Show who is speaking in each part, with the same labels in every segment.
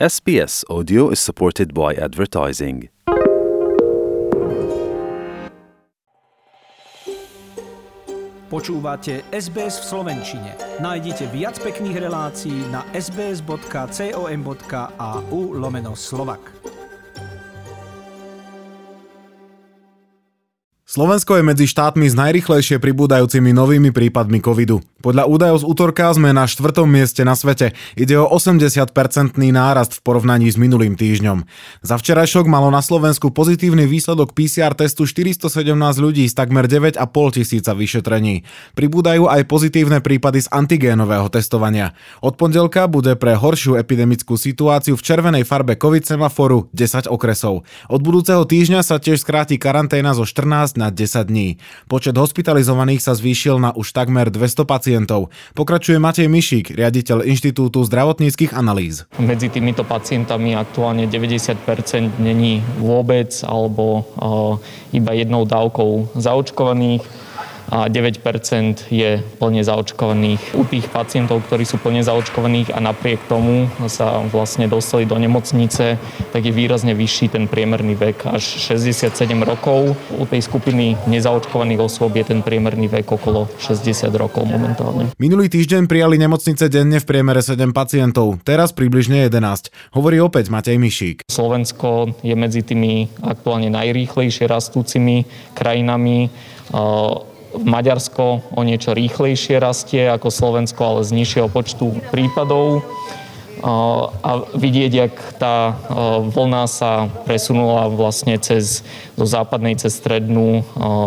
Speaker 1: SBS Audio is supported by advertising.
Speaker 2: Počúvate SBS v Slovenčine. Nájdite viac pekných relácií na sbs.com.au lomeno slovak.
Speaker 3: Slovensko je medzi štátmi s najrychlejšie pribúdajúcimi novými prípadmi covidu. Podľa údajov z útorka sme na štvrtom mieste na svete. Ide o 80-percentný nárast v porovnaní s minulým týždňom. Za včerajšok malo na Slovensku pozitívny výsledok PCR testu 417 ľudí z takmer 9,5 tisíca vyšetrení. Pribúdajú aj pozitívne prípady z antigénového testovania. Od pondelka bude pre horšiu epidemickú situáciu v červenej farbe COVID semaforu 10 okresov. Od budúceho týždňa sa tiež skráti karanténa zo 14 na 10 dní. Počet hospitalizovaných sa zvýšil na už takmer 200 pacientov. Pokračuje Matej Mišík, riaditeľ Inštitútu zdravotníckých analýz.
Speaker 4: Medzi týmito pacientami aktuálne 90% není vôbec alebo iba jednou dávkou zaočkovaných a 9% je plne zaočkovaných. U tých pacientov, ktorí sú plne zaočkovaných a napriek tomu sa vlastne dostali do nemocnice, tak je výrazne vyšší ten priemerný vek až 67 rokov. U tej skupiny nezaočkovaných osôb je ten priemerný vek okolo 60 rokov momentálne.
Speaker 3: Minulý týždeň prijali nemocnice denne v priemere 7 pacientov, teraz približne 11. Hovorí opäť Matej Mišík.
Speaker 4: Slovensko je medzi tými aktuálne najrýchlejšie rastúcimi krajinami Maďarsko o niečo rýchlejšie rastie ako Slovensko, ale z nižšieho počtu prípadov a vidieť, jak tá vlna sa presunula vlastne cez, do západnej, cez strednú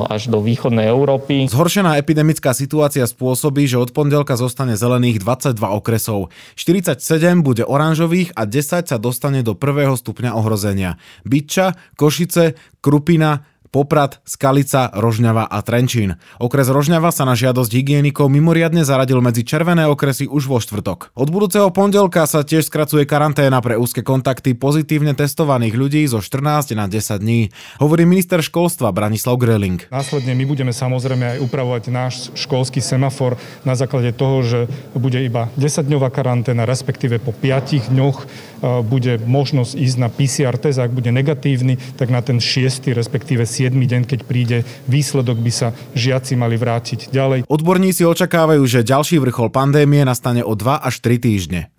Speaker 4: až do východnej Európy.
Speaker 3: Zhoršená epidemická situácia spôsobí, že od pondelka zostane zelených 22 okresov. 47 bude oranžových a 10 sa dostane do prvého stupňa ohrozenia. Byča, Košice, Krupina, Poprad, Skalica, Rožňava a Trenčín. Okres Rožňava sa na žiadosť hygienikov mimoriadne zaradil medzi červené okresy už vo štvrtok. Od budúceho pondelka sa tiež skracuje karanténa pre úzke kontakty pozitívne testovaných ľudí zo 14 na 10 dní, hovorí minister školstva Branislav Greling.
Speaker 5: Následne my budeme samozrejme aj upravovať náš školský semafor na základe toho, že bude iba 10-dňová karanténa, respektíve po 5 dňoch e, bude možnosť ísť na PCR test, ak bude negatívny, tak na ten 6. respektíve 7. deň, keď príde výsledok, by sa žiaci mali vrátiť ďalej.
Speaker 3: Odborníci očakávajú, že ďalší vrchol pandémie nastane o 2 až 3 týždne.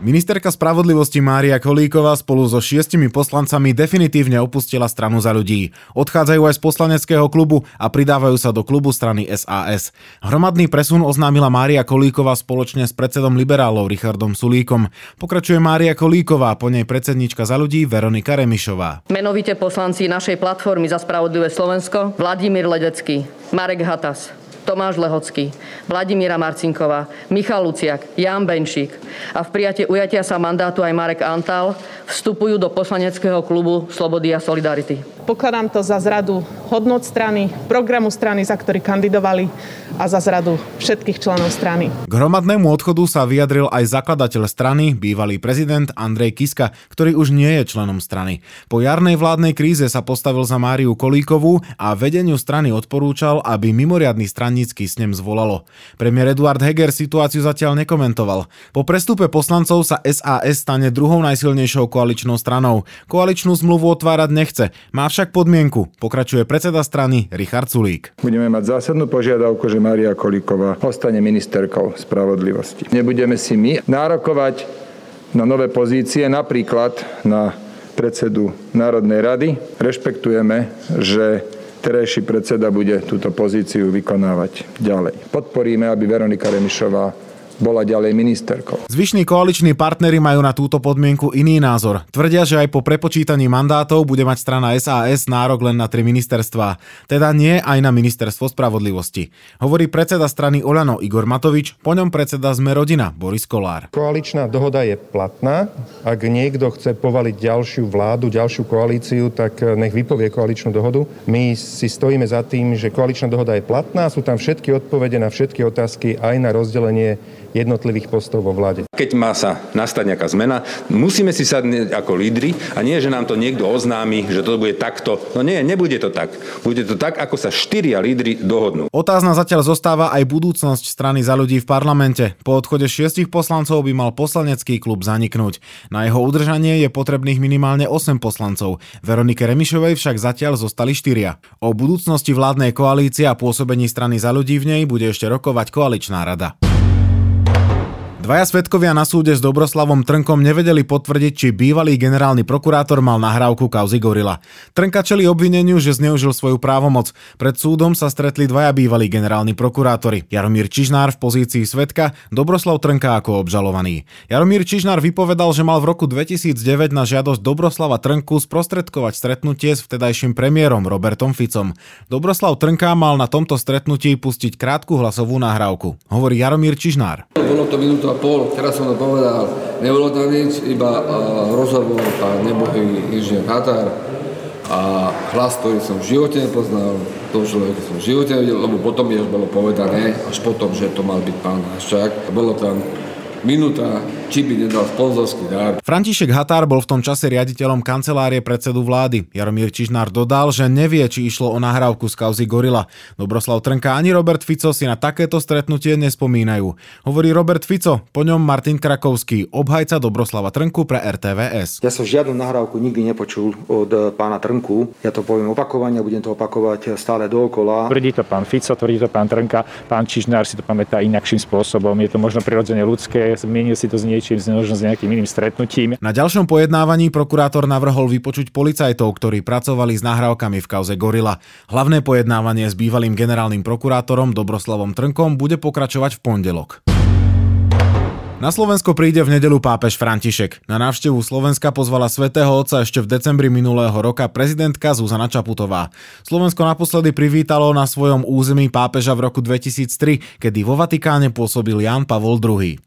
Speaker 3: Ministerka spravodlivosti Mária Kolíková spolu so šiestimi poslancami definitívne opustila stranu za ľudí. Odchádzajú aj z poslaneckého klubu a pridávajú sa do klubu strany SAS. Hromadný presun oznámila Mária Kolíková spoločne s predsedom liberálov Richardom Sulíkom. Pokračuje Mária Kolíková, po nej predsednička za ľudí Veronika Remišová.
Speaker 6: Menovite poslanci našej platformy za spravodlivé Slovensko Vladimír Ledecký, Marek Hatas, Tomáš Lehocký, Vladimíra Marcinková, Michal Luciak, Jan Benšík a v prijate ujatia sa mandátu aj Marek Antal vstupujú do poslaneckého klubu Slobody a Solidarity.
Speaker 7: Pokladám to za zradu hodnot strany, programu strany, za ktorý kandidovali a za zradu všetkých členov strany.
Speaker 3: K hromadnému odchodu sa vyjadril aj zakladateľ strany, bývalý prezident Andrej Kiska, ktorý už nie je členom strany. Po jarnej vládnej kríze sa postavil za Máriu Kolíkovú a vedeniu strany odporúčal, aby mimoriadný stranícky snem zvolalo. Premiér Eduard Heger situáciu zatiaľ nekomentoval. Po prestupe poslancov sa SAS stane druhou najsilnejšou koaličnou stranou. Koaličnú zmluvu otvárať nechce, má však podmienku, pokračuje predseda strany Richard Sulík.
Speaker 8: Budeme mať zásadnú požiadavku, že Maria Kolíková ostane ministerkou spravodlivosti. Nebudeme si my nárokovať na nové pozície, napríklad na predsedu Národnej rady. Rešpektujeme, že terajší predseda bude túto pozíciu vykonávať ďalej. Podporíme, aby Veronika Remišová bola ďalej ministerkou.
Speaker 3: Zvyšní koaliční partnery majú na túto podmienku iný názor. Tvrdia, že aj po prepočítaní mandátov bude mať strana SAS nárok len na tri ministerstvá, teda nie aj na ministerstvo spravodlivosti. Hovorí predseda strany Olano Igor Matovič, po ňom predseda Sme rodina Boris Kolár.
Speaker 9: Koaličná dohoda je platná. Ak niekto chce povaliť ďalšiu vládu, ďalšiu koalíciu, tak nech vypovie koaličnú dohodu. My si stojíme za tým, že koaličná dohoda je platná, sú tam všetky odpovede na všetky otázky aj na rozdelenie jednotlivých postov vo vláde.
Speaker 10: Keď má sa nastať nejaká zmena, musíme si sadnúť ako lídry a nie, že nám to niekto oznámi, že to bude takto. No nie, nebude to tak. Bude to tak, ako sa štyria lídry dohodnú.
Speaker 3: Otázna zatiaľ zostáva aj budúcnosť strany za ľudí v parlamente. Po odchode šiestich poslancov by mal poslanecký klub zaniknúť. Na jeho udržanie je potrebných minimálne 8 poslancov. Veronike Remišovej však zatiaľ zostali štyria. O budúcnosti vládnej koalície a pôsobení strany za ľudí v nej bude ešte rokovať koaličná rada. Dvaja svetkovia na súde s Dobroslavom Trnkom nevedeli potvrdiť, či bývalý generálny prokurátor mal nahrávku kauzy Gorila. Trnka čeli obvineniu, že zneužil svoju právomoc. Pred súdom sa stretli dvaja bývalí generálni prokurátori. Jaromír Čižnár v pozícii svetka, Dobroslav Trnka ako obžalovaný. Jaromír Čižnár vypovedal, že mal v roku 2009 na žiadosť Dobroslava Trnku sprostredkovať stretnutie s vtedajším premiérom Robertom Ficom. Dobroslav Trnka mal na tomto stretnutí pustiť krátku hlasovú nahrávku. Hovorí Jaromír Čižnár.
Speaker 11: Bolo to minútu a pol, teraz som to povedal, nebolo tam nič, iba uh, rozhovor pán nebohý inžinier Katar a hlas, ktorý som v živote nepoznal, toho človeka som v živote nevidel, lebo potom mi už bolo povedané, až potom, že to mal byť pán Haščák. Bolo tam minúta, či by nedal sponzorský dar.
Speaker 3: František Határ bol v tom čase riaditeľom kancelárie predsedu vlády. Jaromír Čižnár dodal, že nevie, či išlo o nahrávku z kauzy Gorila. Dobroslav Trnka ani Robert Fico si na takéto stretnutie nespomínajú. Hovorí Robert Fico, po ňom Martin Krakovský, obhajca Dobroslava Trnku pre RTVS.
Speaker 12: Ja som žiadnu nahrávku nikdy nepočul od pána Trnku. Ja to poviem opakovane budem to opakovať stále dookola.
Speaker 13: Tvrdí to pán Fico, tvrdí to pán Trnka, pán Čižnár si to pamätá inakším spôsobom. Je to možno prirodzene ľudské, zmienil si to s niečím, možno s nejakým iným stretnutím.
Speaker 3: Na ďalšom pojednávaní prokurátor navrhol vypočuť policajtov, ktorí pracovali s nahrávkami v kauze Gorila. Hlavné pojednávanie s bývalým generálnym prokurátorom Dobroslavom Trnkom bude pokračovať v pondelok. Na Slovensko príde v nedelu pápež František. Na návštevu Slovenska pozvala svätého Otca ešte v decembri minulého roka prezidentka Zuzana Čaputová. Slovensko naposledy privítalo na svojom území pápeža v roku 2003, kedy vo Vatikáne pôsobil Jan Pavol II.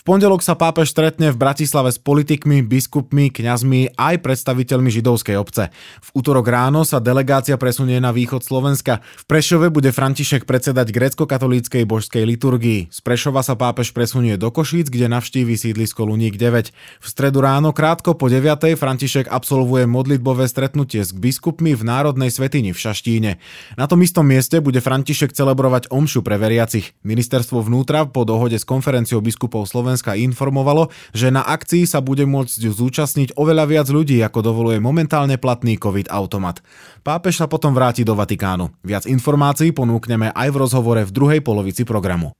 Speaker 3: V pondelok sa pápež stretne v Bratislave s politikmi, biskupmi, kňazmi aj predstaviteľmi židovskej obce. V útorok ráno sa delegácia presunie na východ Slovenska. V Prešove bude František predsedať grécko-katolíckej božskej liturgii. Z Prešova sa pápež presunie do Košíc, kde navštívi sídlisko Luník 9. V stredu ráno krátko po 9. František absolvuje modlitbové stretnutie s biskupmi v Národnej svetini v Šaštíne. Na tom istom mieste bude František celebrovať omšu pre veriacich. Ministerstvo vnútra po dohode s konferenciou biskupov Slovenska informovalo, že na akcii sa bude môcť zúčastniť oveľa viac ľudí, ako dovoluje momentálne platný COVID-automat. Pápež sa potom vráti do Vatikánu. Viac informácií ponúkneme aj v rozhovore v druhej polovici programu.